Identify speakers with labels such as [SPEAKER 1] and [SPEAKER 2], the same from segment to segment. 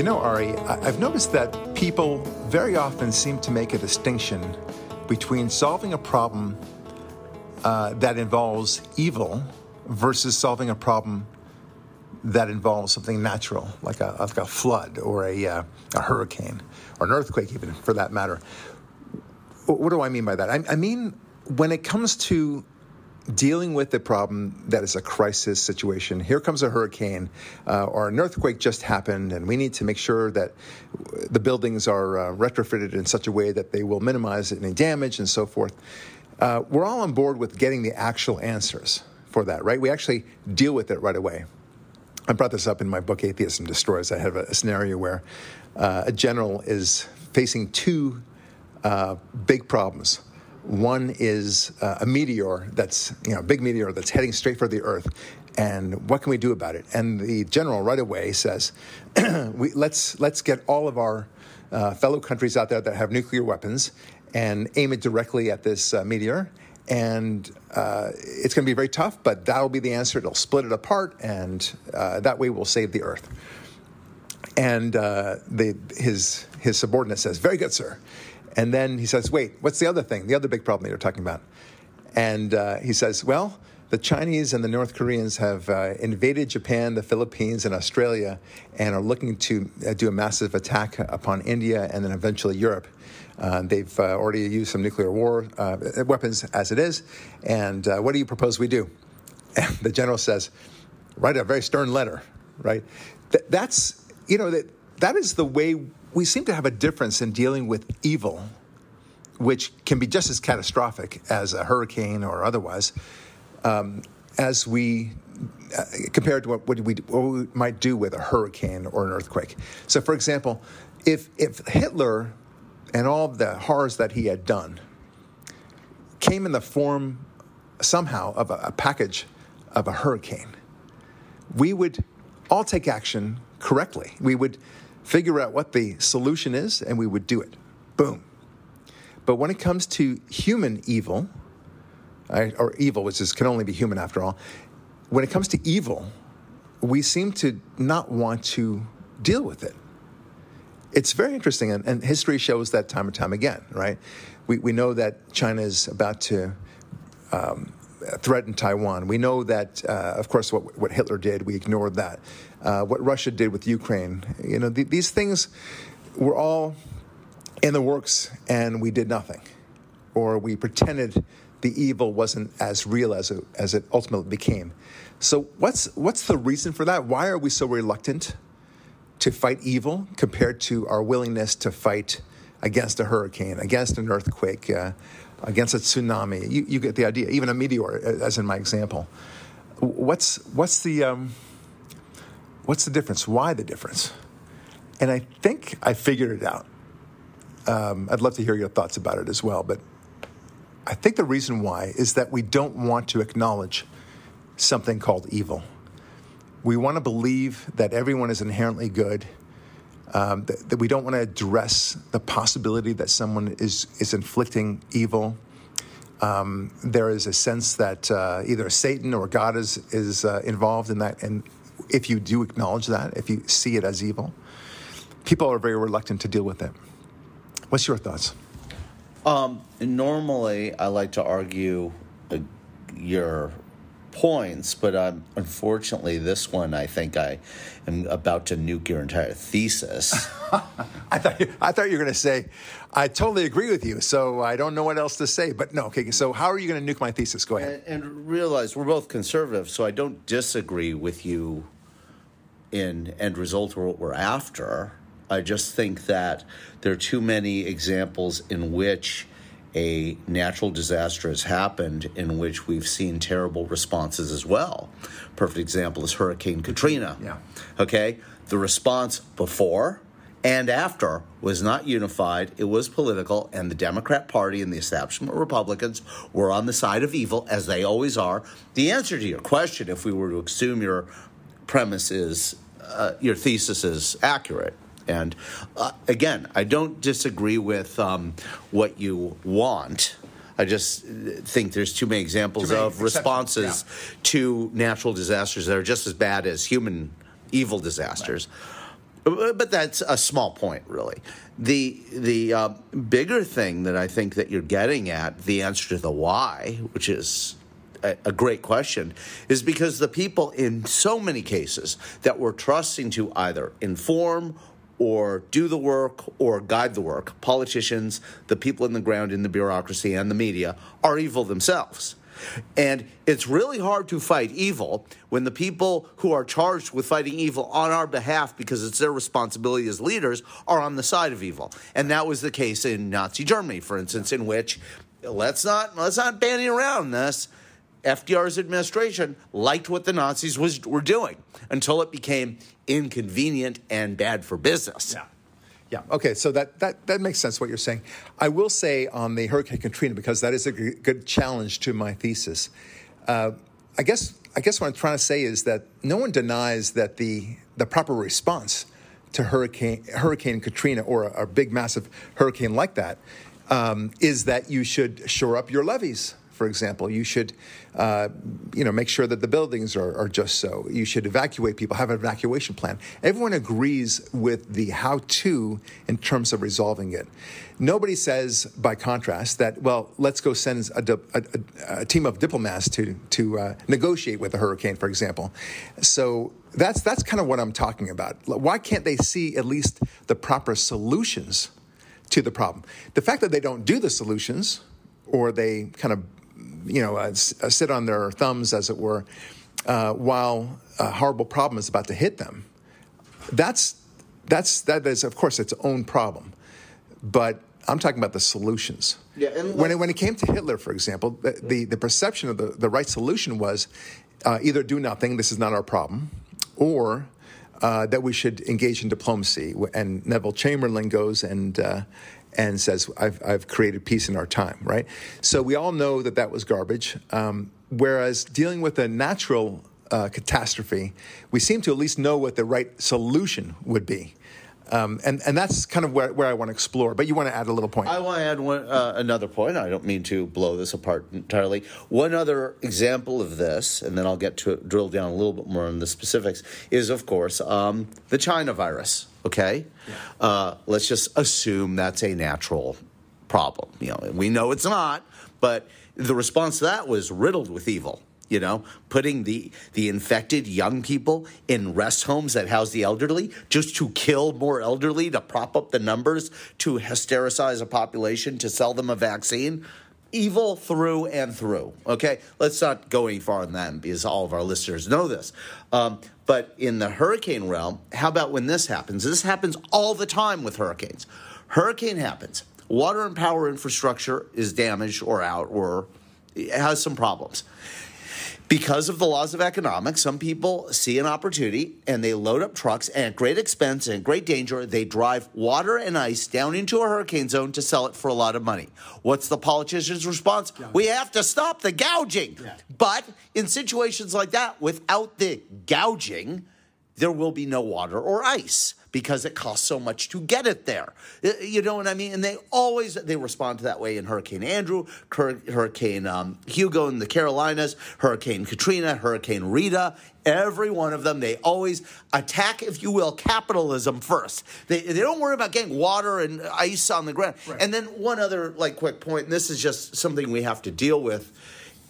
[SPEAKER 1] You know, Ari, I've noticed that people very often seem to make a distinction between solving a problem uh, that involves evil versus solving a problem that involves something natural, like a, like a flood or a, uh, a hurricane or an earthquake, even for that matter. What do I mean by that? I, I mean, when it comes to dealing with a problem that is a crisis situation. Here comes a hurricane uh, or an earthquake just happened, and we need to make sure that the buildings are uh, retrofitted in such a way that they will minimize any damage and so forth. Uh, we're all on board with getting the actual answers for that, right? We actually deal with it right away. I brought this up in my book, Atheism Destroys. I have a, a scenario where uh, a general is facing two uh, big problems. One is uh, a meteor that's, you know, a big meteor that's heading straight for the Earth. And what can we do about it? And the general right away says, we, let's, let's get all of our uh, fellow countries out there that have nuclear weapons and aim it directly at this uh, meteor. And uh, it's going to be very tough, but that'll be the answer. It'll split it apart, and uh, that way we'll save the Earth. And uh, the, his, his subordinate says, Very good, sir. And then he says, Wait, what's the other thing, the other big problem that you're talking about? And uh, he says, Well, the Chinese and the North Koreans have uh, invaded Japan, the Philippines, and Australia, and are looking to uh, do a massive attack upon India and then eventually Europe. Uh, they've uh, already used some nuclear war uh, weapons as it is. And uh, what do you propose we do? And the general says, write a very stern letter, right? Th- that's, you know, that, that is the way we seem to have a difference in dealing with evil, which can be just as catastrophic as a hurricane or otherwise, um, as we uh, compared to what, what, we, what we might do with a hurricane or an earthquake. So, for example, if, if Hitler and all the horrors that he had done came in the form somehow of a, a package of a hurricane, we would all take action correctly. We would figure out what the solution is and we would do it. Boom. But when it comes to human evil, or evil, which is, can only be human after all, when it comes to evil, we seem to not want to deal with it. It's very interesting, and, and history shows that time and time again, right? We, we know that China is about to um, threaten Taiwan. We know that, uh, of course, what, what Hitler did, we ignored that. Uh, what Russia did with Ukraine, you know, th- these things were all in the works, and we did nothing, or we pretended the evil wasn't as real as it, as it ultimately became. So, what's what's the reason for that? Why are we so reluctant to fight evil compared to our willingness to fight against a hurricane, against an earthquake, uh, against a tsunami? You, you, get the idea. Even a meteor, as in my example. What's what's the um, what's the difference? Why the difference? And I think I figured it out. Um, I'd love to hear your thoughts about it as well, but I think the reason why is that we don't want to acknowledge something called evil. We want to believe that everyone is inherently good, um, that, that, we don't want to address the possibility that someone is, is inflicting evil. Um, there is a sense that uh, either Satan or God is, is uh, involved in that. And if you do acknowledge that, if you see it as evil, people are very reluctant to deal with it. What's your thoughts?
[SPEAKER 2] Um, normally, I like to argue uh, your points, but um, unfortunately, this one I think I am about to nuke your entire thesis.
[SPEAKER 1] I thought you, I thought you were going to say, I totally agree with you, so I don't know what else to say. But no, okay. So how are you going to nuke my thesis? Go ahead.
[SPEAKER 2] And, and realize we're both conservative, so I don't disagree with you in end result or what we're after. I just think that there are too many examples in which a natural disaster has happened in which we've seen terrible responses as well. Perfect example is Hurricane Katrina.
[SPEAKER 1] Yeah.
[SPEAKER 2] Okay? The response before and after was not unified. It was political, and the Democrat Party and the establishment Republicans were on the side of evil, as they always are. The answer to your question, if we were to assume your premise is, uh, your thesis is accurate, and uh, again, I don't disagree with um, what you want. I just think there's too many examples
[SPEAKER 1] too many
[SPEAKER 2] of responses
[SPEAKER 1] yeah.
[SPEAKER 2] to natural disasters that are just as bad as human evil disasters. But that's a small point, really. The the uh, bigger thing that I think that you're getting at, the answer to the why, which is a, a great question, is because the people in so many cases that we're trusting to either inform or do the work or guide the work, politicians, the people in the ground in the bureaucracy, and the media, are evil themselves. And it's really hard to fight evil when the people who are charged with fighting evil on our behalf, because it's their responsibility as leaders, are on the side of evil. And that was the case in Nazi Germany, for instance, in which let's not let's not bandy around this. FDR's administration liked what the Nazis was, were doing until it became inconvenient and bad for business.
[SPEAKER 1] Yeah. Yeah. Okay. So that, that, that makes sense what you're saying. I will say on the Hurricane Katrina because that is a good challenge to my thesis. Uh, I guess I guess what I'm trying to say is that no one denies that the the proper response to Hurricane Hurricane Katrina or a, a big massive hurricane like that um, is that you should shore up your levees for example. You should, uh, you know, make sure that the buildings are, are, just so. You should evacuate people, have an evacuation plan. Everyone agrees with the how-to in terms of resolving it. Nobody says, by contrast, that well, let's go send a, a, a team of diplomats to to uh, negotiate with a hurricane, for example. So that's that's kind of what I'm talking about. Why can't they see at least the proper solutions to the problem? The fact that they don't do the solutions or they kind of you know, uh, sit on their thumbs, as it were, uh, while a horrible problem is about to hit them. That's that's that is of course its own problem, but I'm talking about the solutions. Yeah, and when it, when it came to Hitler, for example, the the, the perception of the, the right solution was uh, either do nothing, this is not our problem, or uh, that we should engage in diplomacy. And Neville Chamberlain goes and uh, and says, I've, I've created peace in our time, right? So we all know that that was garbage. Um, whereas dealing with a natural uh, catastrophe, we seem to at least know what the right solution would be. Um, and, and that's kind of where, where I want to explore. But you want to add a little point.
[SPEAKER 2] I want to add one, uh, another point. I don't mean to blow this apart entirely. One other example of this, and then I'll get to drill down a little bit more on the specifics, is, of course, um, the China virus okay? Yeah. Uh, let's just assume that's a natural problem. You know, we know it's not, but the response to that was riddled with evil. You know, putting the the infected young people in rest homes that house the elderly just to kill more elderly to prop up the numbers to hystericize a population to sell them a vaccine evil through and through. Okay, let's not go any far on that because all of our listeners know this. Um, but in the hurricane realm, how about when this happens? This happens all the time with hurricanes. Hurricane happens. Water and power infrastructure is damaged or out or has some problems because of the laws of economics, some people see an opportunity and they load up trucks and at great expense and great danger, they drive water and ice down into a hurricane zone to sell it for a lot of money. What's the politician's response? We have to stop the gouging. Yeah. But in situations like that, without the gouging, there will be no water or ice because it costs so much to get it there. You know what I mean? And they always they respond to that way in Hurricane Andrew, Hurricane um, Hugo in the Carolinas, Hurricane Katrina, Hurricane Rita. Every one of them, they always attack, if you will, capitalism first. They, they don't worry about getting water and ice on the ground. Right. And then one other like quick point, and this is just something we have to deal with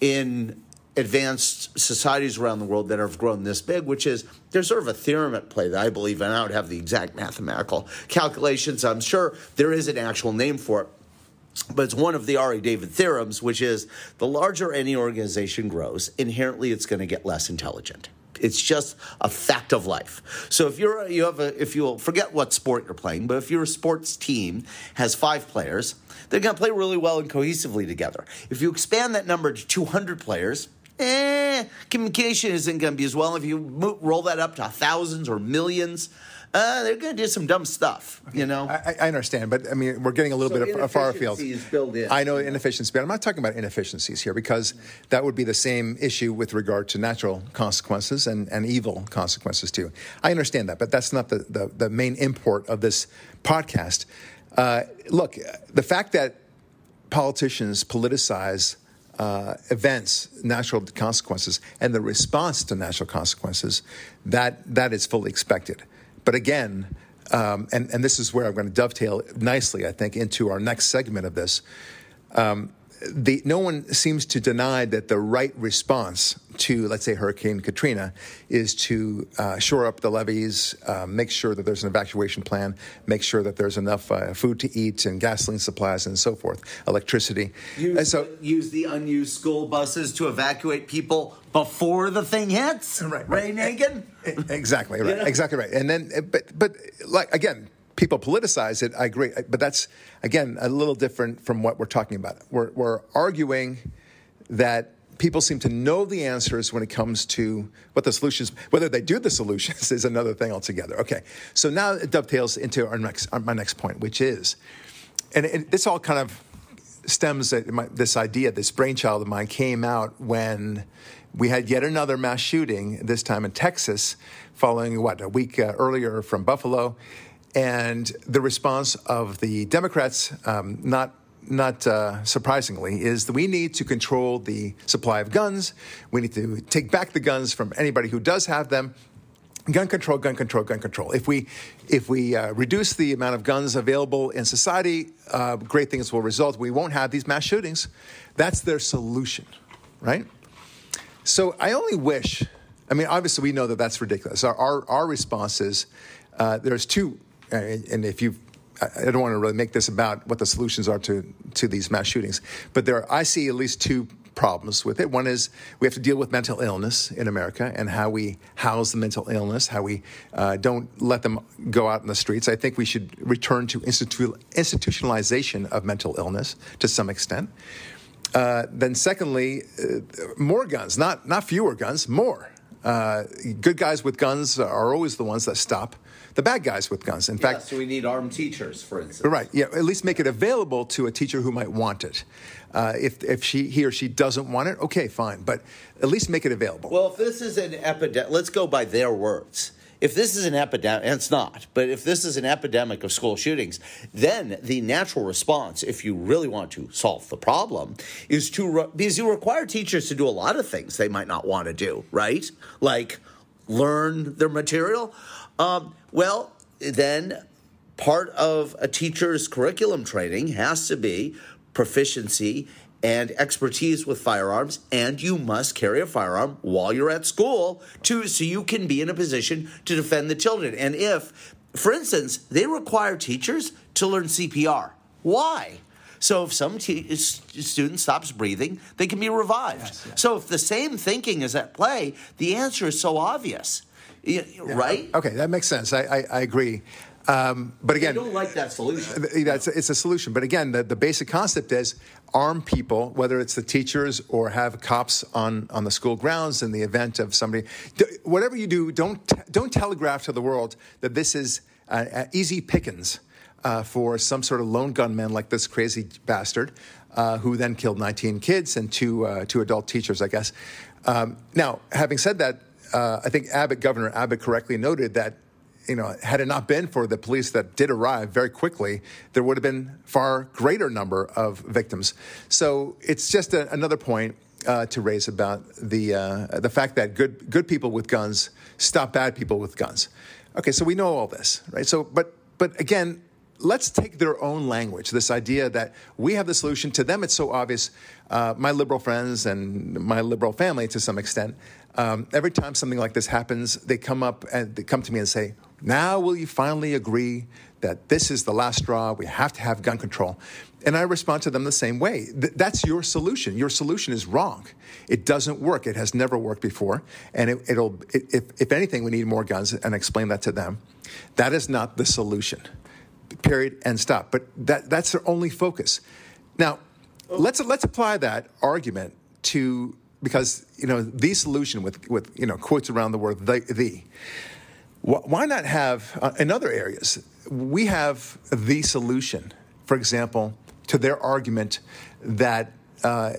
[SPEAKER 2] in advanced societies around the world that have grown this big, which is there's sort of a theorem at play that I believe, and I don't have the exact mathematical calculations. I'm sure there is an actual name for it. But it's one of the Ari David theorems, which is the larger any organization grows, inherently it's going to get less intelligent. It's just a fact of life. So if you're you have a if you'll forget what sport you're playing, but if your sports team has five players, they're going to play really well and cohesively together. If you expand that number to 200 players, eh, communication isn't going to be as well. If you mo- roll that up to thousands or millions, uh, they're going to do some dumb stuff, you know.
[SPEAKER 1] I, I, understand, but I mean, we're getting a little so bit of far afield. I know inefficiency, but I'm not talking about inefficiencies here because that would be the same issue with regard to natural consequences and, and evil consequences too. I understand that, but that's not the, the, the main import of this podcast. Uh, look, the fact that politicians politicize uh, events, natural consequences, and the response to natural consequences, that that is fully expected. But again, um, and, and this is where I'm going to dovetail nicely, I think, into our next segment of this. Um, the, no one seems to deny that the right response to, let's say, Hurricane Katrina is to uh, shore up the levees, uh, make sure that there's an evacuation plan, make sure that there's enough uh, food to eat and gasoline supplies and so forth, electricity.
[SPEAKER 2] Use,
[SPEAKER 1] and so,
[SPEAKER 2] use the unused school buses to evacuate people before the thing hits.
[SPEAKER 1] Right,
[SPEAKER 2] Ray
[SPEAKER 1] right.
[SPEAKER 2] Nagin.
[SPEAKER 1] Exactly right.
[SPEAKER 2] Yeah.
[SPEAKER 1] Exactly right. And then, but but like again, people politicize it. I agree, but that's again a little different from what we're talking about. We're we're arguing that people seem to know the answers when it comes to what the solutions. Whether they do the solutions is another thing altogether. Okay, so now it dovetails into our next our, my next point, which is, and it, this all kind of stems that my, this idea, this brainchild of mine came out when we had yet another mass shooting, this time in Texas, following what, a week uh, earlier from Buffalo. And the response of the Democrats, um, not not uh, surprisingly, is that we need to control the supply of guns. We need to take back the guns from anybody who does have them. Gun control, gun control, gun control. If we if we uh, reduce the amount of guns available in society, uh, great things will result. We won't have these mass shootings. That's their solution, right? So I only wish. I mean, obviously, we know that that's ridiculous. Our our, our response is uh, there's two, uh, and if you, I don't want to really make this about what the solutions are to to these mass shootings, but there are, I see at least two problems with it. One is we have to deal with mental illness in America and how we house the mental illness, how we uh, don't let them go out in the streets. I think we should return to institu- institutionalization of mental illness to some extent. Uh, then, secondly, uh, more guns, not not fewer guns, more. Uh, good guys with guns are always the ones that stop the bad guys with guns. In
[SPEAKER 2] Yeah,
[SPEAKER 1] fact,
[SPEAKER 2] so we need armed teachers, for instance.
[SPEAKER 1] Right. Yeah. At least make it available to a teacher who might want it. Uh, if if she he or she doesn't want it, okay, fine. But at least make it available.
[SPEAKER 2] Well, if this is an epidemic, let's go by their words. If this is an epidemic, and it's not, but if this is an epidemic of school shootings, then the natural response, if you really want to solve the problem, is to re- because you require teachers to do a lot of things they might not want to do, right? Like learn their material. Um, well, then part of a teacher's curriculum training has to be proficiency and expertise with firearms and you must carry a firearm while you're at school to so you can be in a position to defend the children. And if for instance they require teachers to learn CPR why? So if some te- student stops breathing they can be revived.
[SPEAKER 1] Yes, yes.
[SPEAKER 2] so if the same thinking is at play the answer is so obvious Y- right
[SPEAKER 1] Okay, that makes sense. I I, I agree. Um, but again,
[SPEAKER 2] don't like that solution
[SPEAKER 1] that's it's a solution. But again, the, the basic concept is arm people, whether it's the teachers or have cops on, on the school grounds in the event of somebody. Whatever you do, don't don't telegraph to the world that this is uh, uh, easy pickings uh, for some sort of lone gunman like this crazy bastard uh, who then killed 19 kids and two uh, two adult teachers, I guess. Um, now, having said that, uh, I think Abbott, Governor Abbott, correctly noted that you know, had it not been for the police that did arrive very quickly, there would have been far greater number of victims. So it's just a, another point uh, to raise about the uh, the fact that good good people with guns stop bad people with guns. Okay, so we know all this, right? So, but but again. Let's take their own language. This idea that we have the solution to them, it's so obvious. Uh, my liberal friends and my liberal family, to some extent, um, every time something like this happens, they come up and they come to me and say, now, will you finally agree that this is the last straw? We have to have gun control. And I respond to them the same way. Th- that's your solution. Your solution is wrong. It doesn't work. It has never worked before. And it, will it, if, if anything, we need more guns and explain that to them. That is not the solution. Period and stop. But that, that's their only focus. Now, let's, let's apply that argument to, because, you know, the solution with, with you know, quotes around the word the, the Why not have, uh, in other areas, we have the solution, for example, to their argument that uh,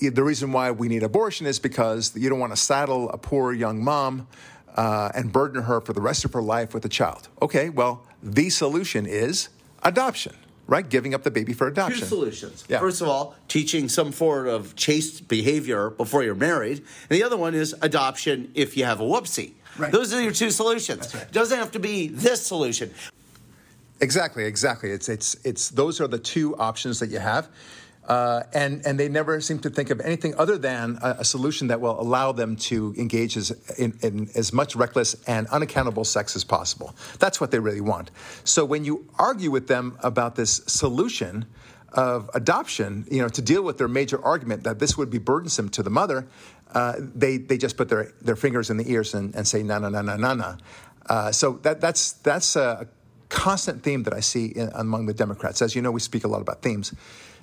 [SPEAKER 1] the reason why we need abortion is because you don't want to saddle a poor young mom uh, and burden her for the rest of her life with a child. Okay, well, the solution is adoption, right? Giving up the baby for adoption.
[SPEAKER 2] Two solutions.
[SPEAKER 1] Yeah.
[SPEAKER 2] First of all, teaching some form of chaste behavior before you're married. And the other one is adoption if you have a whoopsie.
[SPEAKER 1] Right.
[SPEAKER 2] Those are your two solutions.
[SPEAKER 1] Right.
[SPEAKER 2] It doesn't have to be this solution.
[SPEAKER 1] Exactly, exactly. It's it's it's those are the two options that you have. Uh, and and they never seem to think of anything other than a, a solution that will allow them to engage as, in, in, as much reckless and unaccountable sex as possible. That's what they really want. So when you argue with them about this solution of adoption, you know, to deal with their major argument that this would be burdensome to the mother, uh, they they just put their their fingers in the ears and, and say na na na na na na. Uh, so that that's that's a constant theme that I see in, among the Democrats. As you know, we speak a lot about themes.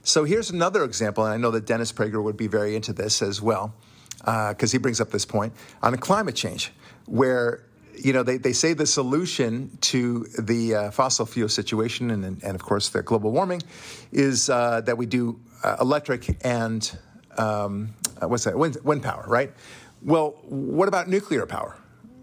[SPEAKER 1] So here's another example, and I know that Dennis Prager would be very into this as well, because uh, he brings up this point on climate change, where you know they, they say the solution to the uh, fossil fuel situation and, and of course the global warming is uh, that we do uh, electric and um, uh, what's that wind, wind power, right? Well, what about nuclear power?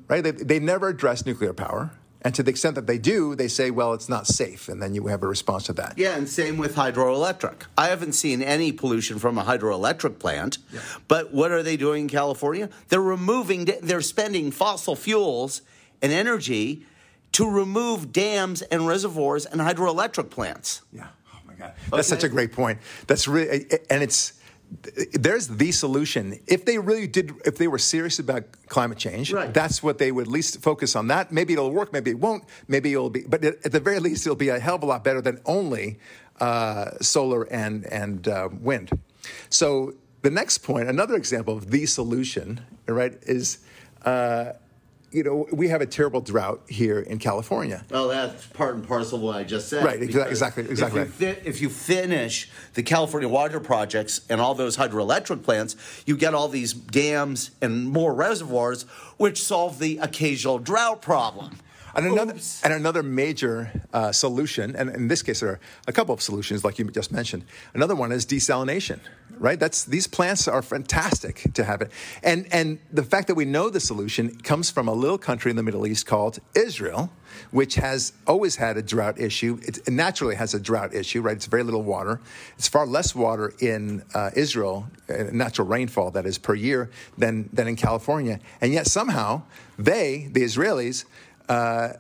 [SPEAKER 1] Right? They, they never address nuclear power. And to the extent that they do, they say, well, it's not safe. And then you have a response to that.
[SPEAKER 2] Yeah, and same with hydroelectric. I haven't seen any pollution from a hydroelectric plant. Yeah. But what are they doing in California? They're removing, they're spending fossil fuels and energy to remove dams and reservoirs and hydroelectric plants.
[SPEAKER 1] Yeah. Oh, my God. That's okay. such a great point. That's really, and it's, there's the solution. If they really did, if they were serious about climate change, right. that's what they would at least focus on. That maybe it'll work, maybe it won't, maybe it'll be, but at the very least, it'll be a hell of a lot better than only uh, solar and and uh, wind. So the next point, another example of the solution, right, is. Uh, you know, we have a terrible drought here in California.
[SPEAKER 2] Well, that's part and parcel of what I just said.
[SPEAKER 1] Right, exactly, exactly.
[SPEAKER 2] If you, if you, finish the California water projects and all those hydroelectric plants, you get all these dams and more reservoirs, which solve the occasional drought problem.
[SPEAKER 1] And another, and another major uh, solution, and in this case, there are a couple of solutions, like you just mentioned. Another one is desalination, right? That's these plants are fantastic to have it, and and the fact that we know the solution comes from a little country in the Middle East called Israel, which has always had a drought issue. It naturally has a drought issue, right? It's very little water. It's far less water in uh, Israel, natural rainfall that is per year, than than in California, and yet somehow they, the Israelis uh,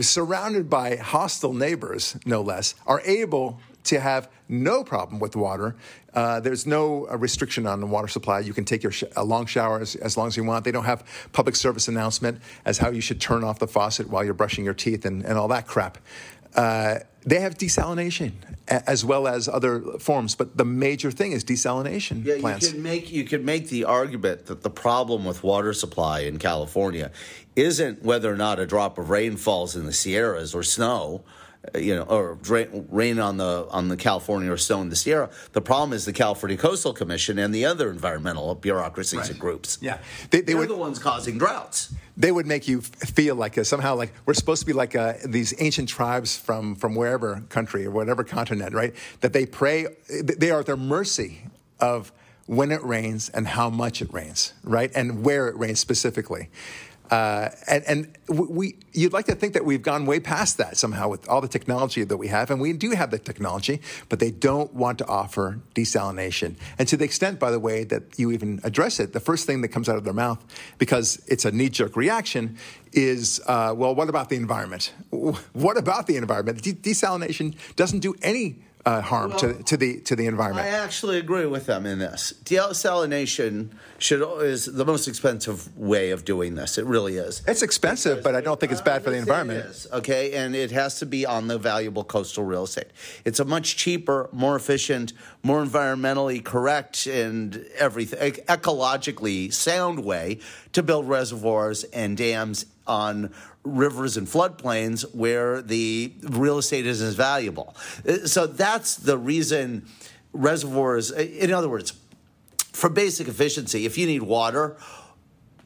[SPEAKER 1] surrounded by hostile neighbors, no less, are able to have no problem with water. Uh, there's no uh, restriction on the water supply. You can take your sh- a long shower as, as, long as you want. They don't have public service announcement as how you should turn off the faucet while you're brushing your teeth and, and all that crap. Uh, they have desalination as well as other forms, but the major thing is desalination
[SPEAKER 2] yeah,
[SPEAKER 1] plants.
[SPEAKER 2] You could make you could make the argument that the problem with water supply in California isn't whether or not a drop of rain falls in the Sierras or snow Uh, you know, or rain on the on the California or snow in the Sierra. The problem is the California Coastal Commission and the other environmental bureaucracies right. and groups.
[SPEAKER 1] Yeah,
[SPEAKER 2] they, they are the ones causing droughts.
[SPEAKER 1] They would make you feel like a, somehow like we're supposed to be like a, these ancient tribes from from wherever country or whatever continent, right? That they pray, they are at their mercy of when it rains and how much it rains, right, and where it rains specifically. Uh, and, and we, you'd like to think that we've gone way past that somehow with all the technology that we have, and we do have the technology, but they don't want to offer desalination. And to the extent, by the way, that you even address it, the first thing that comes out of their mouth, because it's a knee-jerk reaction, is, uh, well, what about the environment? What about the environment? De- desalination doesn't do any uh, harm well, to, to the to the environment.
[SPEAKER 2] I actually agree with them in this. Desalination should is the most expensive way of doing this. It really is.
[SPEAKER 1] It's expensive, but I don't think it's bad for the environment.
[SPEAKER 2] It is, okay, and it has to be on the valuable coastal real estate. It's a much cheaper, more efficient, more environmentally correct, and everything ecologically sound way to build reservoirs and dams on rivers and floodplains where the real estate is as valuable. Uh, so that's the reason reservoirs, uh, in other words, for basic efficiency, if you need water,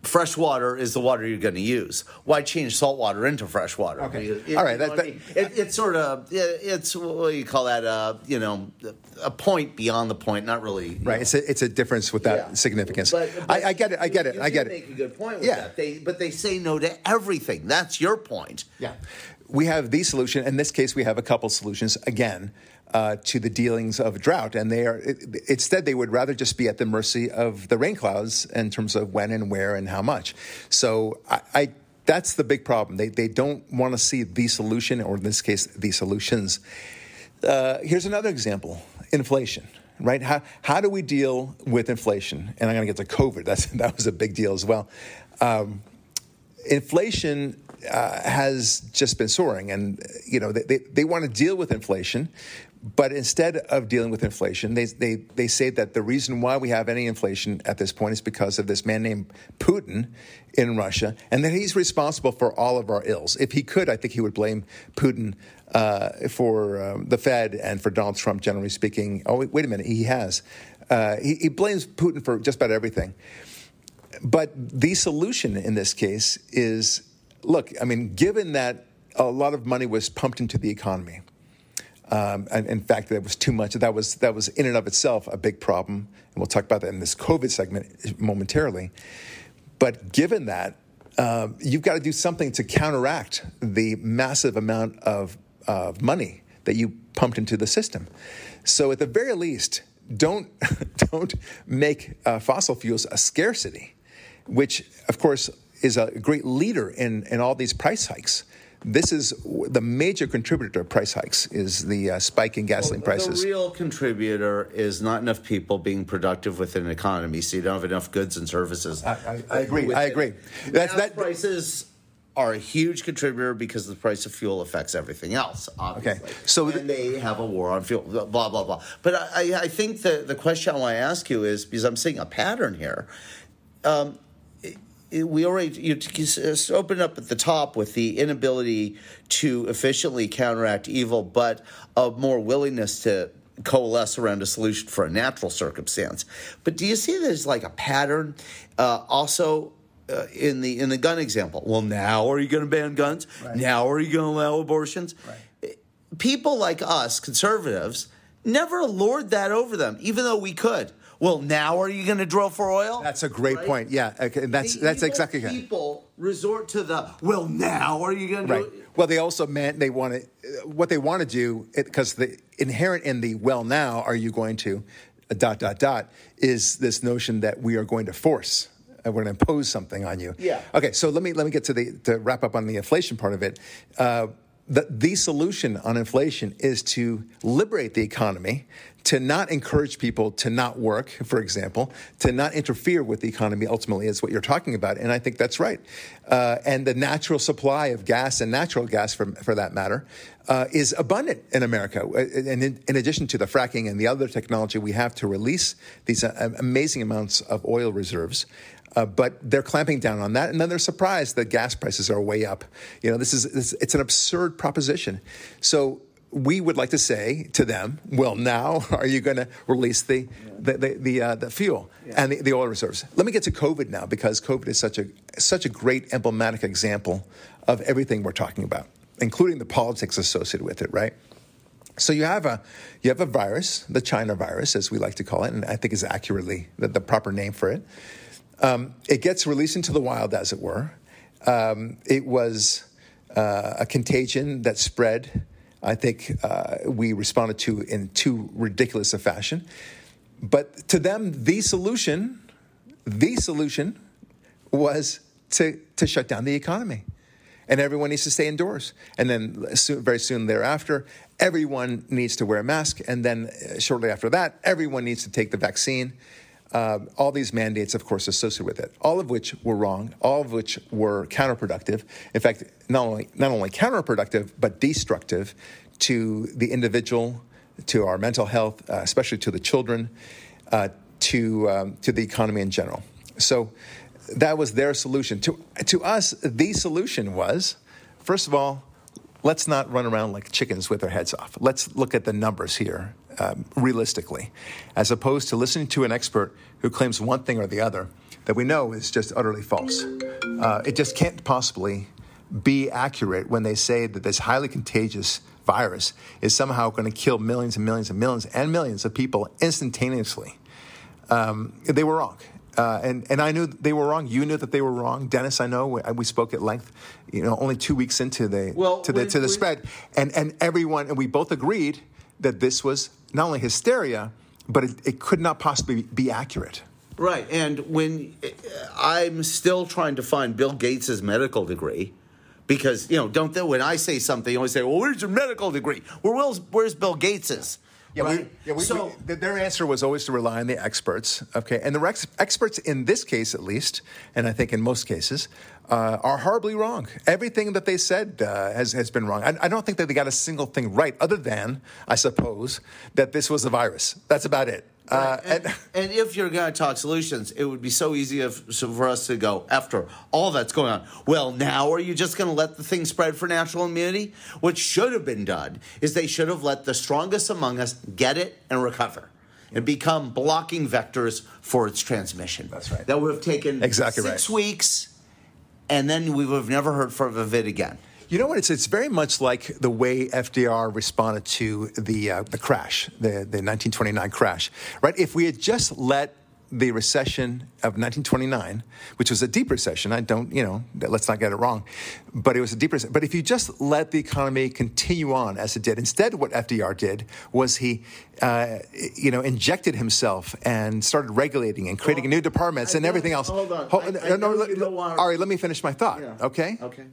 [SPEAKER 2] fresh water is the water you're going to use. Why change salt water into fresh water?
[SPEAKER 1] Okay. It, All right. That,
[SPEAKER 2] that, it, it's sort of it's what do you call that? Uh, you know, a point beyond the point. Not really.
[SPEAKER 1] Right.
[SPEAKER 2] Know.
[SPEAKER 1] It's a it's a difference without yeah. significance. But, but I, I, get it. I get it.
[SPEAKER 2] You,
[SPEAKER 1] I get
[SPEAKER 2] it.
[SPEAKER 1] Make
[SPEAKER 2] a good point. yeah. That. They but they say no to everything. That's your point.
[SPEAKER 1] Yeah. We have the solution. In this case, we have a couple solutions. Again, uh, to the dealings of drought. And they are instead they would rather just be at the mercy of the rain clouds in terms of when and where and how much. So I, I that's the big problem. They, they don't want to see the solution, or in this case, the solutions. Uh, here's another example inflation, right? How, how do we deal with inflation? And I'm going to get to COVID. That's, that was a big deal as well. Um, inflation uh, has just been soaring, and you know they, they, they want to deal with inflation, but instead of dealing with inflation, they, they, they say that the reason why we have any inflation at this point is because of this man named Putin in Russia, and that he's responsible for all of our ills. If he could, I think he would blame Putin uh, for um, the Fed and for Donald Trump, generally speaking. Oh, wait, wait a minute, he has. Uh, he, he blames Putin for just about everything. But the solution in this case is look, I mean, given that a lot of money was pumped into the economy, um, and in fact, there was too much. That was that was in and of itself a big problem, and we'll talk about that in this COVID segment momentarily. But given that, uh, you've got to do something to counteract the massive amount of, of money that you pumped into the system. So, at the very least, don't don't make uh, fossil fuels a scarcity, which, of course, is a great leader in in all these price hikes this is the major contributor to price hikes is the uh, spike in gasoline well, prices.
[SPEAKER 2] The real contributor is not enough people being productive within an economy, so you don't have enough goods and services.
[SPEAKER 1] I, I, I agree. I agree.
[SPEAKER 2] That's, that prices are a huge contributor because the price of fuel affects everything else. Obviously. Okay, so and they have a war on fuel. Blah blah blah. But I, I think the the question I want to ask you is because I'm seeing a pattern here. Um, we already you open up at the top with the inability to efficiently counteract evil, but a more willingness to coalesce around a solution for a natural circumstance. But do you see there's like a pattern? Uh, also, uh, in the in the gun example, well, now are you going to ban guns? Right. Now are you going to allow abortions? Right. People like us, conservatives, never lord that over them, even though we could. Well, now are you going to drill for oil?
[SPEAKER 1] That's a great right? point. Yeah, okay, that's the that's exactly how
[SPEAKER 2] people resort to the well. Now are you going to? Right.
[SPEAKER 1] Well, they also meant they want to what they want to do because the inherent in the well now are you going to uh, dot dot dot is this notion that we are going to force uh, we're going to impose something on you.
[SPEAKER 2] Yeah.
[SPEAKER 1] Okay, so let me let me get to the to wrap up on the inflation part of it. Uh, the, the solution on inflation is to liberate the economy, to not encourage people to not work, for example, to not interfere with the economy ultimately is what you're talking about. And I think that's right. Uh, and the natural supply of gas and natural gas, for, for that matter, uh, is abundant in America. Uh, and in, in, addition to the fracking and the other technology we have to release these uh, amazing amounts of oil reserves, uh, but they're clamping down on that, and then they're surprised that gas prices are way up. You know, this is it's an absurd proposition. So we would like to say to them, well, now are you going to release the the the, the, uh, the fuel yeah. and the, the, oil reserves? Let me get to COVID now because COVID is such a such a great emblematic example of everything we're talking about, including the politics associated with it. Right. So you have a you have a virus, the China virus, as we like to call it, and I think is accurately the, the proper name for it. Um, it gets released into the wild, as it were. Um, it was uh, a contagion that spread. I think uh, we responded to in too ridiculous a fashion. But to them, the solution, the solution was to, to shut down the economy. And everyone needs to stay indoors. And then, very soon thereafter, everyone needs to wear a mask. And then, uh, shortly after that, everyone needs to take the vaccine uh, all these mandates, of course, associated with it, all of which were wrong, all of which were counterproductive. In fact, not only not only counterproductive but destructive to the individual, to our mental health, uh, especially to the children, uh, to um, to the economy in general. So that was their solution. To to us, the solution was, first of all, let's not run around like chickens with our heads off. Let's look at the numbers here um, realistically, as opposed to listening to an expert who claims one thing or the other that we know is just utterly false. Uh, it just can't possibly be accurate when they say that this highly contagious virus is somehow going to kill millions and millions and millions and millions of people instantaneously. Um, they were wrong. Uh, and, and I knew they were wrong. You knew that they were wrong. Dennis, I know we, we spoke at length. You know, only two weeks into the well, to the to the spread, and and everyone and we both agreed that this was not only hysteria, but it, it could not possibly be accurate.
[SPEAKER 2] Right, and when uh, I'm still trying to find Bill Gates's medical degree, because you know, don't they, when I say something, you always say, "Well, where's your medical degree?" Where where's, where's Bill Gates's?
[SPEAKER 1] Yeah,
[SPEAKER 2] right?
[SPEAKER 1] we, yeah we,
[SPEAKER 2] so
[SPEAKER 1] we, their answer was always to rely on the experts. Okay, and the rex, experts in this case, at least, and I think in most cases, uh, are horribly wrong. Everything that they said uh, has has been wrong. I, I, don't think that they got a single thing right, other than I suppose that this was a virus. That's about it.
[SPEAKER 2] Uh, and, and, and, if you're going to talk solutions, it would be so easy if, for us to go after all that's going on. Well, now are you just going to let the thing spread for natural immunity? What should have been done is they should have let the strongest among us get it and recover and become blocking vectors for its transmission.
[SPEAKER 1] That's right.
[SPEAKER 2] That would have taken
[SPEAKER 1] exactly
[SPEAKER 2] six
[SPEAKER 1] right.
[SPEAKER 2] weeks, and then we would have never heard from it again.
[SPEAKER 1] You know what? It's it's very much like the way FDR responded to the uh, the crash, the the 1929 crash, right? If we had just let the recession of 1929, which was a deep recession. I don't, you know, let's not get it wrong, but it was a deep recession. But if you just let the economy continue on as it did, instead, what FDR did was he, uh, you know, injected himself and started regulating and creating well, new departments I and everything else.
[SPEAKER 2] Hold on. Hold, I, I no, no,
[SPEAKER 1] all right, let me finish my thought.
[SPEAKER 2] Yeah.
[SPEAKER 1] Okay.
[SPEAKER 2] Okay.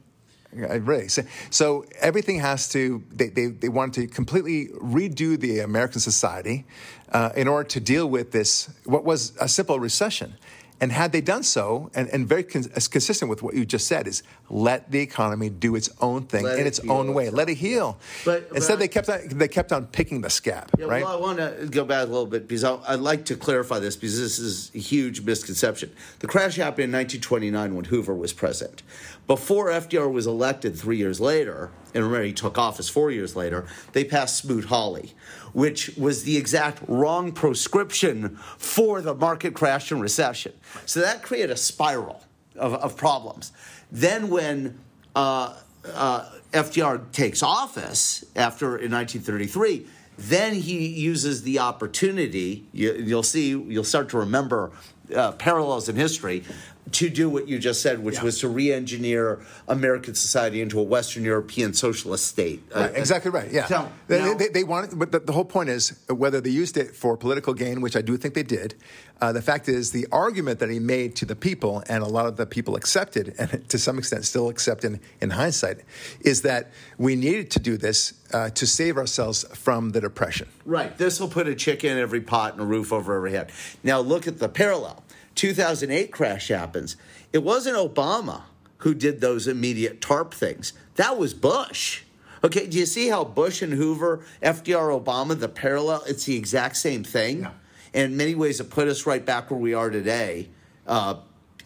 [SPEAKER 1] Really. So, so, everything has to, they, they, they wanted to completely redo the American society uh, in order to deal with this, what was a simple recession. And had they done so, and, and very con- consistent with what you just said, is let the economy do its own thing
[SPEAKER 2] let
[SPEAKER 1] in its own way. Let it heal.
[SPEAKER 2] But,
[SPEAKER 1] instead,
[SPEAKER 2] but
[SPEAKER 1] they kept on, they kept on picking the scab.
[SPEAKER 2] Yeah,
[SPEAKER 1] right?
[SPEAKER 2] Well, I want to go back a little bit because I, would like to clarify this because this is a huge misconception. The crash happened in 1929 when Hoover was president. Before FDR was elected three years later, and remember he took office four years later, they passed Smoot-Hawley, which was the exact wrong prescription for the market crash and recession. So that created a spiral of, of problems. Then when uh, uh, FDR takes office after in 1933, then he uses the opportunity. You, will see, you'll start to remember uh, parallels in history to do what you just said, which yeah. was to re-engineer American society into a Western European socialist state.
[SPEAKER 1] Right, uh, exactly right. Yeah,
[SPEAKER 2] so,
[SPEAKER 1] they,
[SPEAKER 2] now,
[SPEAKER 1] they, they, wanted, but the, the, whole point is whether they used it for political gain, which I do think they did. Uh, the fact is, the argument that he made to the people, and a lot of the people accepted, and to some extent still accept in, in hindsight, is that we needed to do this uh, to save ourselves from the depression.
[SPEAKER 2] Right. This will put a chicken in every pot and a roof over every head. Now look at the parallel 2008 crash happens. It wasn't Obama who did those immediate TARP things. That was Bush. Okay, do you see how Bush and Hoover, FDR, Obama, the parallel? It's the exact same thing.
[SPEAKER 1] Yeah.
[SPEAKER 2] And in many ways, it put us right back where we are today. Uh,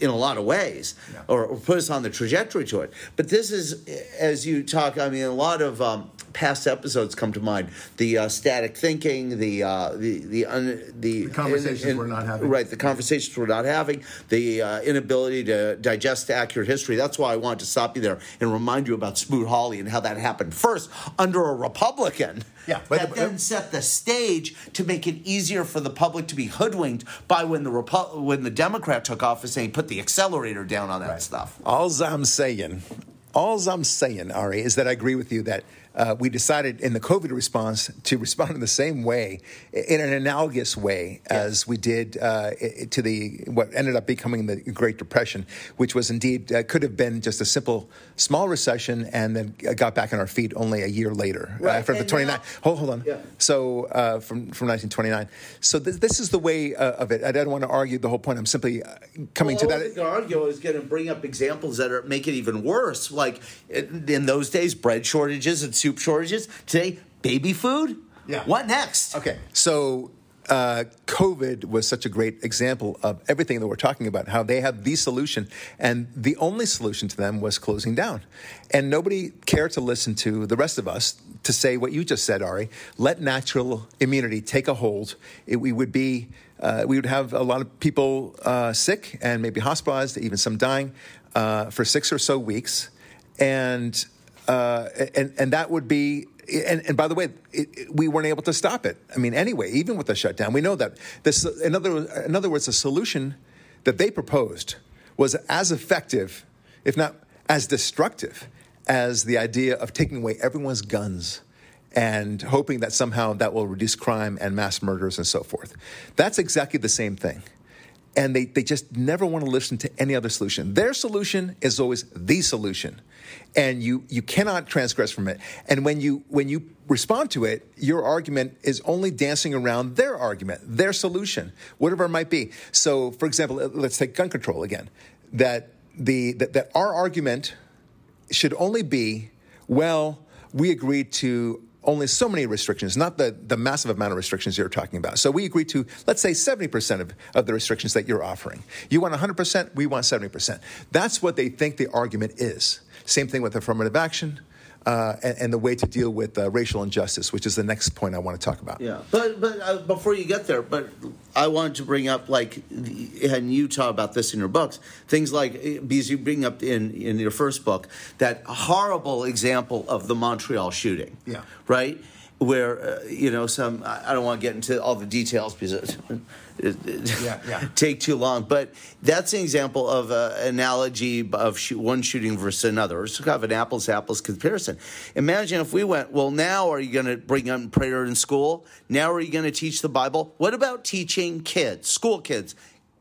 [SPEAKER 2] in a lot of ways,
[SPEAKER 1] yeah.
[SPEAKER 2] or, or, put us on the trajectory to it. But this is, as you talk, I mean, a lot of um, past episodes come to mind. The uh, static thinking, the uh, the the, un,
[SPEAKER 1] the, the conversations
[SPEAKER 2] in, in,
[SPEAKER 1] we're not having,
[SPEAKER 2] right? The conversations we're not having, the uh, inability to digest accurate history. That's why I wanted to stop you there and remind you about Smoot-Hawley and how that happened first under a Republican.
[SPEAKER 1] Yeah,
[SPEAKER 2] but, that then set the stage to make it easier for the public to be hoodwinked by when the Repu- when the Democrat took office, saying put the accelerator down on that
[SPEAKER 1] right.
[SPEAKER 2] stuff.
[SPEAKER 1] All I'm saying, all I'm saying, Ari, is that I agree with you that uh, we decided in the COVID response to respond in the same way, in an analogous way yeah. as we did uh, to the what ended up becoming the Great Depression, which was indeed uh, could have been just a simple small recession and then got back on our feet only a year later
[SPEAKER 2] right.
[SPEAKER 1] after the 29. hold, hold on.
[SPEAKER 2] Yeah.
[SPEAKER 1] So uh, from from 1929. So th- this is the way uh, of it. I don't want to argue the whole point. I'm simply uh, coming
[SPEAKER 2] well,
[SPEAKER 1] to that.
[SPEAKER 2] The argue is going to bring up examples that are make it even worse. Like in those days, bread shortages and soup shortages. Today, baby food.
[SPEAKER 1] Yeah.
[SPEAKER 2] What next?
[SPEAKER 1] Okay. So uh, COVID was such a great example of everything that we're talking about, how they have the solution, and the only solution to them was closing down. And nobody cared to listen to the rest of us to say what you just said, Ari. Let natural immunity take a hold. It, we would be, uh, we would have a lot of people uh, sick and maybe hospitalized, even some dying, uh, for six or so weeks. And uh, and and that would be. And, and by the way, it, it, we weren't able to stop it. I mean, anyway, even with the shutdown, we know that this. In other, in other words, the solution that they proposed was as effective, if not as destructive, as the idea of taking away everyone's guns and hoping that somehow that will reduce crime and mass murders and so forth. That's exactly the same thing. and they, they just never want to listen to any other solution. Their solution is always the solution. And you, you cannot transgress from it. And when you, when you respond to it, your argument is only dancing around their argument, their solution, whatever it might be. So, for example, let's take gun control again. That, the, that, that our argument should only be well, we agreed to only so many restrictions, not the, the massive amount of restrictions you're talking about. So we agreed to, let's say, 70% of, of the restrictions that you're offering. You want 100%, we want 70%. That's what they think the argument is. Same thing with affirmative action uh, and, and, the way to deal with uh, racial injustice, which is the next point I want to talk about.
[SPEAKER 2] Yeah, but but uh, before you get there, but I wanted to bring up like, and you talk about this in your books, things like because you bring up in in your first book that horrible example of the Montreal shooting.
[SPEAKER 1] Yeah.
[SPEAKER 2] Right where uh, you know some I don't want to get into all the details because
[SPEAKER 1] yeah, yeah.
[SPEAKER 2] take too long. But that's an example of an analogy of one shooting versus another. It's kind of an apples to apples comparison. Imagine if we went, well, now are you going to bring up prayer in school? Now are you going to teach the Bible? What about teaching kids, school kids,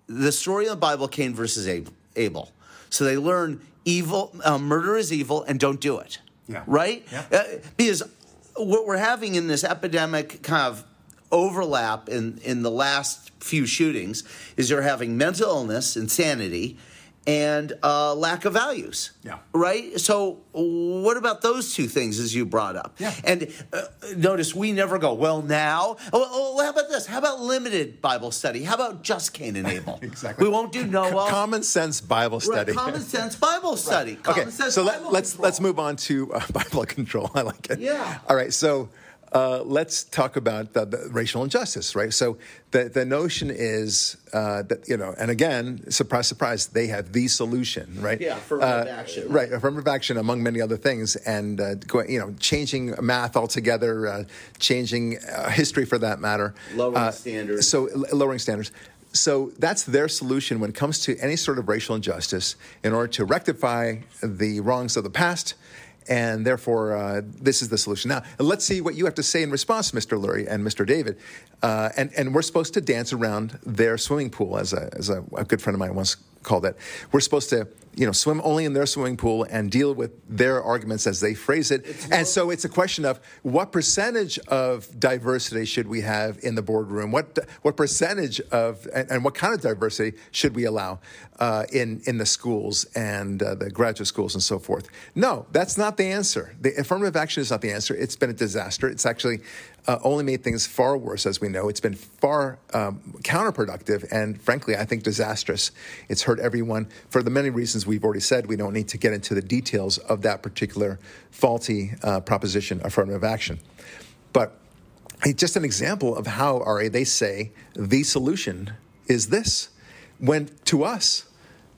[SPEAKER 2] the story of the Bible, Cain versus Abel? So they learn evil, uh, murder is evil, and don't do it.
[SPEAKER 1] Yeah.
[SPEAKER 2] Right?
[SPEAKER 1] Yeah.
[SPEAKER 2] Uh, because what we're having in this epidemic kind of overlap in, in the last few shootings is you're having mental illness, insanity, and uh, lack of values.
[SPEAKER 1] Yeah.
[SPEAKER 2] Right? So, what about those two things as you brought up?
[SPEAKER 1] Yeah.
[SPEAKER 2] And uh, notice we never go, well, now, oh, oh, how about this? How about limited Bible study? How about just Cain and Abel?
[SPEAKER 1] exactly.
[SPEAKER 2] We won't do Noah.
[SPEAKER 1] Common sense Bible study.
[SPEAKER 2] Right, common sense Bible study.
[SPEAKER 1] Right. Okay, so
[SPEAKER 2] let,
[SPEAKER 1] us let's, let's move on to uh, Bible control. I like it.
[SPEAKER 2] Yeah.
[SPEAKER 1] All right, so uh, let's talk about the, the, racial injustice, right? So the, the notion is uh, that, you know, and again, surprise, surprise, they have the solution, right?
[SPEAKER 2] Yeah, affirmative uh, action.
[SPEAKER 1] Right, affirmative action, among many other things, and, uh, you know, changing math altogether, uh, changing uh, history for that matter.
[SPEAKER 2] Lowering standards.
[SPEAKER 1] So, lowering standards. So that's their solution when it comes to any sort of racial injustice in order to rectify the wrongs of the past and therefore uh, this is the solution. Now, let's see what you have to say in response, Mr. Lurie and Mr. David. Uh, and, and we're supposed to dance around their swimming pool, as a, as a, a good friend of mine once called it. We're supposed to you know, swim only in their swimming pool and deal with their arguments as they phrase it. and so it's a question of what percentage of diversity should we have in the boardroom? What what percentage of and, and what kind of diversity should we allow uh, in in the schools and uh, the graduate schools and so forth? No, that's not the answer. The affirmative action is not the answer. It's been a disaster. It's actually uh, only made things far worse, as we know. It's been far um, counterproductive and, frankly, I think disastrous. It's hurt everyone for the many reasons we've already said. We don't need to get into the details of that particular faulty uh, proposition, affirmative action. But it's just an example of how, Ari, they say the solution is this. When to us,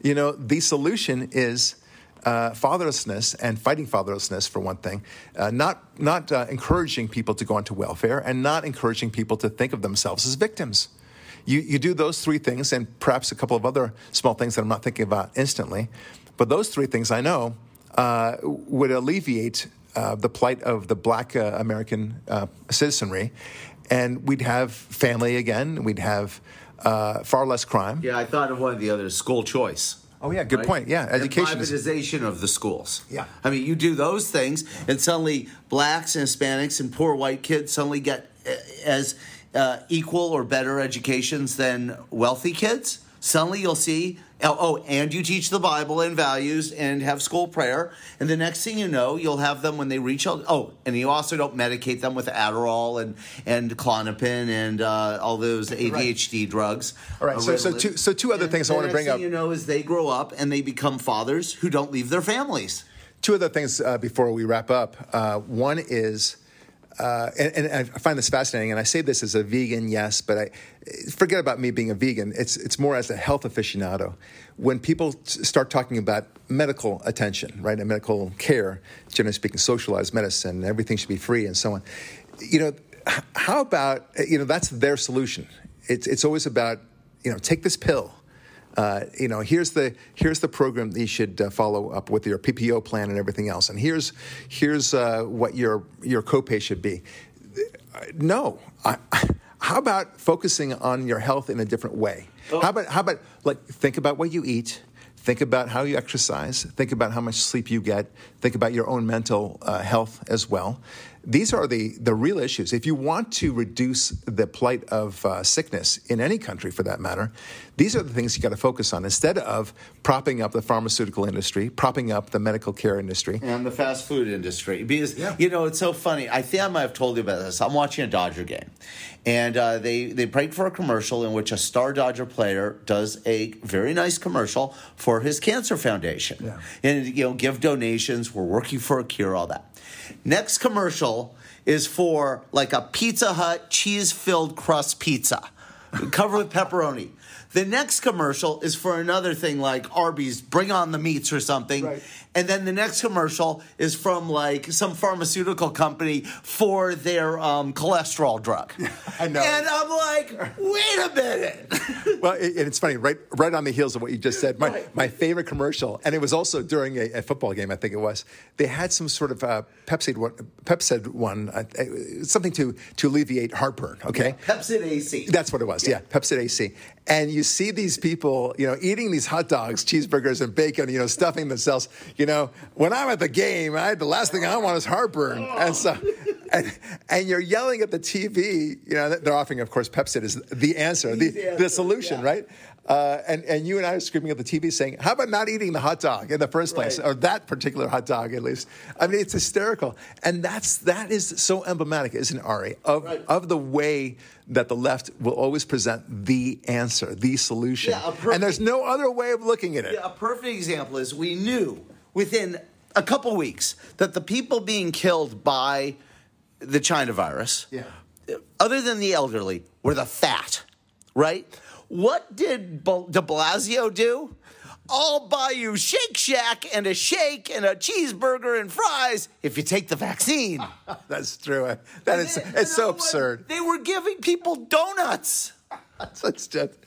[SPEAKER 1] you know, the solution is uh, fatherlessness and fighting fatherlessness, for one thing, uh, not, not uh, encouraging people to go into welfare and not encouraging people to think of themselves as victims. You, you do those three things and perhaps a couple of other small things that I'm not thinking about instantly. But those three things I know uh, would alleviate uh, the plight of the black uh, American citizenry. And we'd have family again, we'd have far less crime.
[SPEAKER 2] Yeah, I thought of one of the others school choice.
[SPEAKER 1] Oh yeah, good right? point. Yeah, education.
[SPEAKER 2] The privatization is... of the schools.
[SPEAKER 1] Yeah,
[SPEAKER 2] I mean, you do those things, and suddenly blacks and Hispanics and poor white kids suddenly get eh, as uh, equal or better educations than wealthy kids. Suddenly, you'll see Oh, oh, and you teach the Bible and values and have school prayer. And the next thing you know, you'll have them when they reach. out. Oh, and you also don't medicate them with Adderall and and Klonopin and uh, all those ADHD
[SPEAKER 1] right.
[SPEAKER 2] drugs.
[SPEAKER 1] All right. So, so two so two other
[SPEAKER 2] and
[SPEAKER 1] things I want to bring up.
[SPEAKER 2] You know, is they grow up and they become fathers who don't leave their families.
[SPEAKER 1] Two other things uh, before we wrap up. Uh, one is uh, and, and, I find this fascinating, and I say this as a vegan, yes, but I forget about me being a vegan. It's it's more as a health aficionado. When people start talking about medical attention, right, and medical care, generally speaking, socialized medicine, everything should be free, and so on. You know, how about you know that's their solution? It's it's always about you know take this pill uh, you know, here's the here's the program that you should uh, follow up with your PPO plan and everything else, and here's here's uh, what your your copay should be. No, I, how about focusing on your health in a different way?
[SPEAKER 2] Oh.
[SPEAKER 1] How about how about like think about what you eat, think about how you exercise, think about how much sleep you get, think about your own mental uh, health as well. These are the, the real issues. If you want to reduce the plight of uh, sickness in any country for that matter, these are the things you got to focus on instead of propping up the pharmaceutical industry, propping up the medical care industry.
[SPEAKER 2] and the fast food industry because
[SPEAKER 1] Yeah.
[SPEAKER 2] you know it's so funny. I think I might have told you about this. I'm watching a Dodger game, and uh, they they break for a commercial in which a star Dodger player does a very nice commercial for his cancer foundation,
[SPEAKER 1] Yeah.
[SPEAKER 2] and you know give donations. We're working for a cure, all that. Next commercial is for like a Pizza Hut cheese filled crust pizza, covered with pepperoni. The next commercial is for another thing like Arby's, bring on the meats or something.
[SPEAKER 1] Right.
[SPEAKER 2] And then the next commercial is from like some pharmaceutical company for their um, cholesterol drug.
[SPEAKER 1] I know.
[SPEAKER 2] And I'm like, wait a minute.
[SPEAKER 1] Well, it, and it's funny, right, right on the heels of what you just said. My,
[SPEAKER 2] Right.
[SPEAKER 1] my favorite commercial, and it was also during a, a football game, I think it was. They had some sort of uh, Pepsi one, Pepsi one, uh, something to to alleviate heartburn. Okay,
[SPEAKER 2] Pepcid AC.
[SPEAKER 1] that's what it was. Yeah, Pepcid AC. And you see these people, you know, eating these hot dogs, cheeseburgers, and bacon, you know, stuffing themselves. You know, when I'm at the game, I, the last thing I want is heartburn. And so, and, and you're yelling at the TV. You know, they're offering, of course, Pepcid is the answer, the,
[SPEAKER 2] The answer,
[SPEAKER 1] the solution,
[SPEAKER 2] yeah.
[SPEAKER 1] right? Uh, and, and you and I are screaming at the TV saying, How about not eating the hot dog in the first place,
[SPEAKER 2] Right.
[SPEAKER 1] or that particular hot dog at least? I mean, it's hysterical. And that's, that is so emblematic, isn't it, Ari, of,
[SPEAKER 2] Right.
[SPEAKER 1] of the way that the left will always present the answer, the solution.
[SPEAKER 2] Yeah, perfect-
[SPEAKER 1] and there's no other way of looking at it.
[SPEAKER 2] Yeah, a perfect example is we knew within a couple weeks that the people being killed by the China virus,
[SPEAKER 1] Yeah.
[SPEAKER 2] other than the elderly, were the fat, right? What did de Blasio do? I'll buy you Shake Shack and a shake and a cheeseburger and fries if you take the vaccine.
[SPEAKER 1] That's true. That is,
[SPEAKER 2] And
[SPEAKER 1] it's so absurd.
[SPEAKER 2] They were giving people donuts.
[SPEAKER 1] That's just,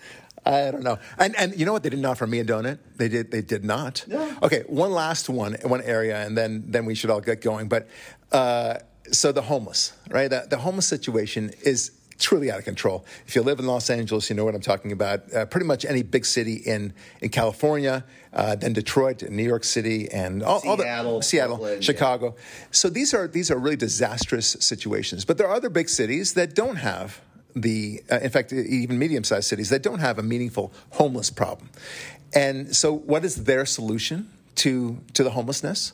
[SPEAKER 1] I don't know. And and you know what? They didn't offer me a donut. They did. They did not.
[SPEAKER 2] Yeah.
[SPEAKER 1] Okay. One last one. One area, and then then we should all get going. But uh, so the homeless, right? The, the homeless situation is truly out of control. If you live in Los Angeles, you know what I'm talking about. Uh, pretty much any big city in in California, uh, then Detroit, and New York City, and all, all
[SPEAKER 2] Seattle,
[SPEAKER 1] the Seattle,
[SPEAKER 2] Portland, yeah.
[SPEAKER 1] Chicago. So these are these are really disastrous situations. But there are other big cities that don't have the, uh, in fact, even medium-sized cities that don't have a meaningful homeless problem. And so, what is their solution to to the homelessness?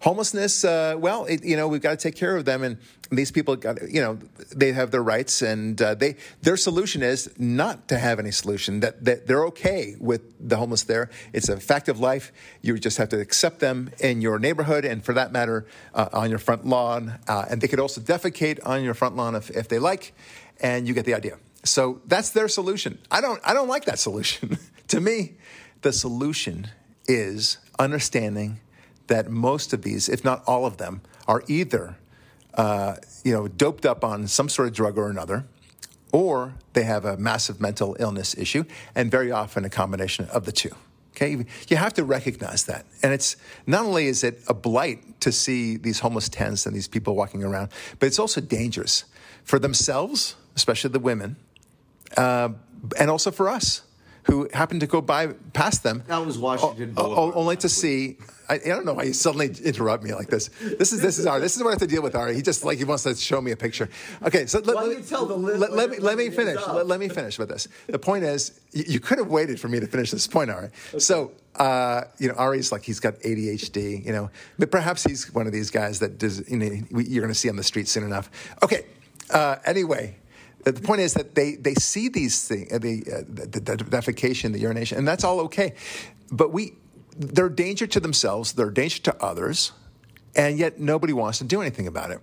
[SPEAKER 1] Homelessness, uh, well, it, you know, we've got to take care of them, and these people got, you know, they have their rights, and uh, they their solution is not to have any solution. That, that they're okay with the homeless there. It's a fact of life. You just have to accept them in your neighborhood, and for that matter, uh, on your front lawn. Uh, and they could also defecate on your front lawn if, if they like, and you get the idea. So that's their solution. I don't I don't like that solution. to me, the solution is understanding that most of these, if not all of them, are either uh, you know doped up on some sort of drug or another, or they have a massive mental illness issue, and very often a combination of the two. Okay, you have to recognize that, and it's not only is it a blight to see these homeless tents and these people walking around, but it's also dangerous for themselves, especially the women, uh, and also for us who happened to go by past them.
[SPEAKER 2] That was Washington
[SPEAKER 1] o- o- only to see. I, I don't know why you suddenly interrupt me like this. This is this is Ari. This is what I have to deal with, Ari. He just like he wants to show me a picture. Okay, so let, let-
[SPEAKER 2] tell the
[SPEAKER 1] let, let me let me finish. Let, me finish with this. The point is, you, you could have waited for me to finish this point, Ari. So. Uh, you know, Ari's like he's got ADHD. You know, but perhaps he's one of these guys that does. You know, you're going to see on the street soon enough. Okay. Uh, anyway, the point is that they, they see these things, the, uh, the, the defecation, the urination, and that's all okay. But we, they're danger to themselves, they're danger to others, and yet nobody wants to do anything about it.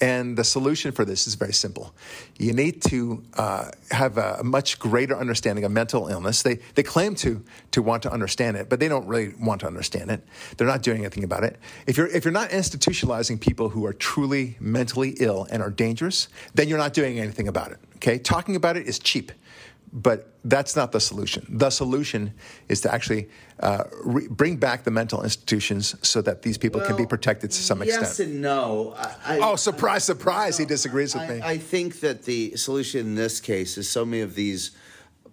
[SPEAKER 1] And the solution for this is very simple. You need to uh, have a, much greater understanding of mental illness. They, they claim to, to want to understand it, but they don't really want to understand it. They're not doing anything about it. If you're, if you're not institutionalizing people who are truly mentally ill and are dangerous, then you're not doing anything about it. Okay? Talking about it is cheap. But that's not the solution. The solution is to actually uh, re- bring back the mental institutions so that these people can be protected to some
[SPEAKER 2] yes
[SPEAKER 1] extent.
[SPEAKER 2] Yes and no. I, I,
[SPEAKER 1] Oh, surprise, surprise! he disagrees with
[SPEAKER 2] I,
[SPEAKER 1] me.
[SPEAKER 2] I think that the solution in this case is so many of these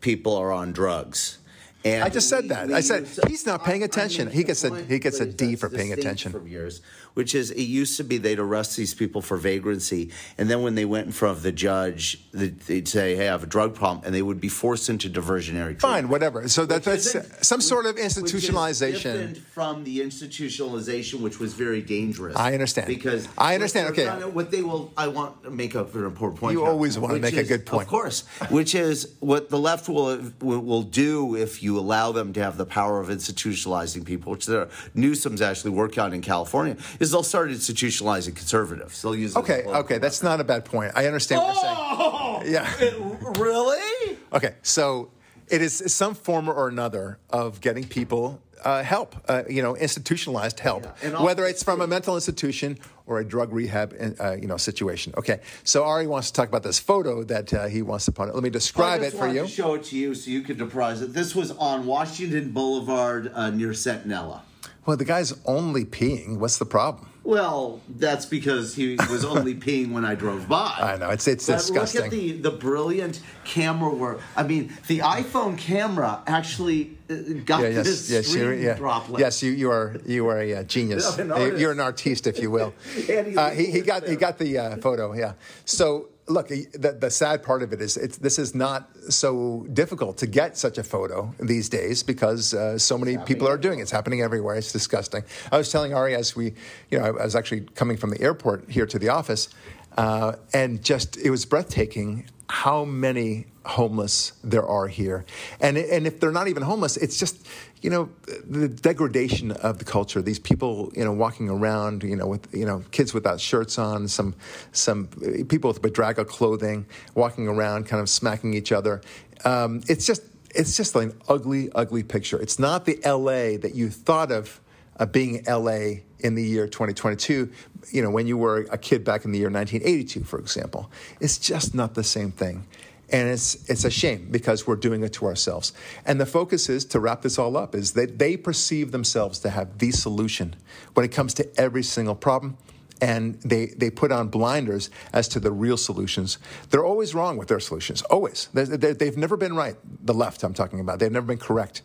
[SPEAKER 2] people are on drugs. And
[SPEAKER 1] I just said that. I said, he's not paying
[SPEAKER 2] I
[SPEAKER 1] attention.
[SPEAKER 2] mean,
[SPEAKER 1] He gets a- he gets a
[SPEAKER 2] is
[SPEAKER 1] D for paying attention.
[SPEAKER 2] From years, which is it used to be they'd arrest these people for vagrancy, and then when they went in front of the judge, they'd say, "Hey, I have a drug problem," and they would be forced into diversionary treatment.
[SPEAKER 1] Fine, whatever. So that, that's some sort of
[SPEAKER 2] is
[SPEAKER 1] institutionalization.
[SPEAKER 2] from the institutionalization, which was very dangerous.
[SPEAKER 1] I understand.
[SPEAKER 2] because
[SPEAKER 1] I understand, okay.
[SPEAKER 2] what they will, I want to make up an important point.
[SPEAKER 1] You
[SPEAKER 2] here,
[SPEAKER 1] always want to make a good point.
[SPEAKER 2] of course. Which is what the left will, will do if you allow them to have the power of institutionalizing people, which there, Newsom's actually working on in California. Is they'll start institutionalizing conservatives. They'll use it
[SPEAKER 1] Okay,
[SPEAKER 2] a
[SPEAKER 1] okay, that's not a bad point. I understand what you're saying.
[SPEAKER 2] Oh,
[SPEAKER 1] Yeah.
[SPEAKER 2] really?
[SPEAKER 1] Okay, so it is some form or another of getting people uh, help, uh, you know, institutionalized help,
[SPEAKER 2] Yeah,
[SPEAKER 1] whether it's from a mental institution or a drug rehab, uh, you know, situation. Okay, so Ari wants to talk about this photo that uh, he wants to put. Let me describe it for you.
[SPEAKER 2] To show it to you so you can surprise it. This was on Washington Boulevard uh, near Centinela.
[SPEAKER 1] Well, the guy's only peeing. What's the problem?
[SPEAKER 2] Well, that's because he was only peeing when I drove by.
[SPEAKER 1] I know, it's- it's
[SPEAKER 2] But
[SPEAKER 1] disgusting.
[SPEAKER 2] Look at the, the brilliant camera work. I mean, the iPhone camera actually uh, got
[SPEAKER 1] Yeah, yes,
[SPEAKER 2] this
[SPEAKER 1] yes,
[SPEAKER 2] stream
[SPEAKER 1] yeah.
[SPEAKER 2] droplet.
[SPEAKER 1] yes. You, you are, you are a uh, genius.
[SPEAKER 2] An.
[SPEAKER 1] You're an artiste, if you will.
[SPEAKER 2] He
[SPEAKER 1] Uh, he, he got, he got the uh, photo. Yeah. So look, the, the sad part of it is, it's, this is not so difficult to get such a photo these days because uh, so many people are doing it. It's happening everywhere. It's disgusting. I was telling Ari as we, you know, I was actually coming from the airport here to the office, uh, and just it was breathtaking how many homeless there are here. And, and if they're not even homeless, it's just, you know, the degradation of the culture. These people, you know, walking around, you know, with, you know, kids without shirts on, some, some people with bedraggled clothing, walking around, kind of smacking each other. Um, it's just, it's just an ugly, ugly picture. It's not the LA that you thought of uh, being LA in the year 2022, you know, when you were a kid back in the year 1982, for example. It's just not the same thing. And it's, it's a shame because we're doing it to ourselves. And the focus is to wrap this all up is that they perceive themselves to have the solution when it comes to every single problem. And they, they put on blinders as to the real solutions. They're always wrong with their solutions, always. They're, they've never been right, the left I'm talking about. They've never been correct.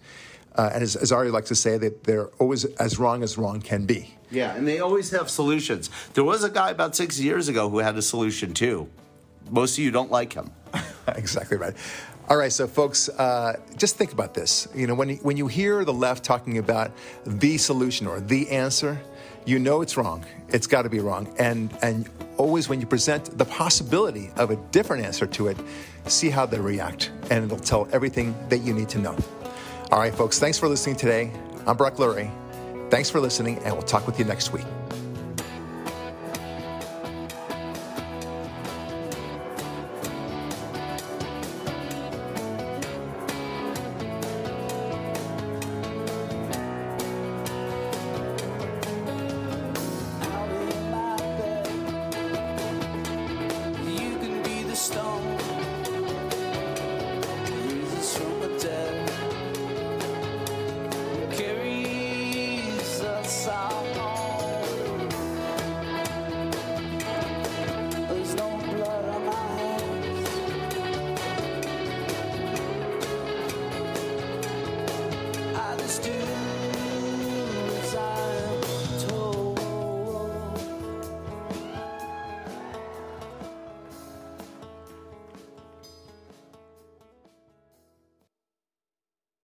[SPEAKER 1] Uh, and as, as Ari likes to say, that they're always as wrong as wrong can be.
[SPEAKER 2] Yeah, and they always have solutions. There was a guy about six years ago who had a solution too. Most of you don't like him.
[SPEAKER 1] exactly right. All right, so folks, uh, just think about this. You know, when you, when you hear the left talking about the solution or the answer, you know it's wrong. It's got to be wrong. And and always when you present the possibility of a different answer to it, see how they react, and it'll tell everything that you need to know. All right, folks, thanks for listening today. I'm Brock Lurie. Thanks for listening, and we'll talk with you next week.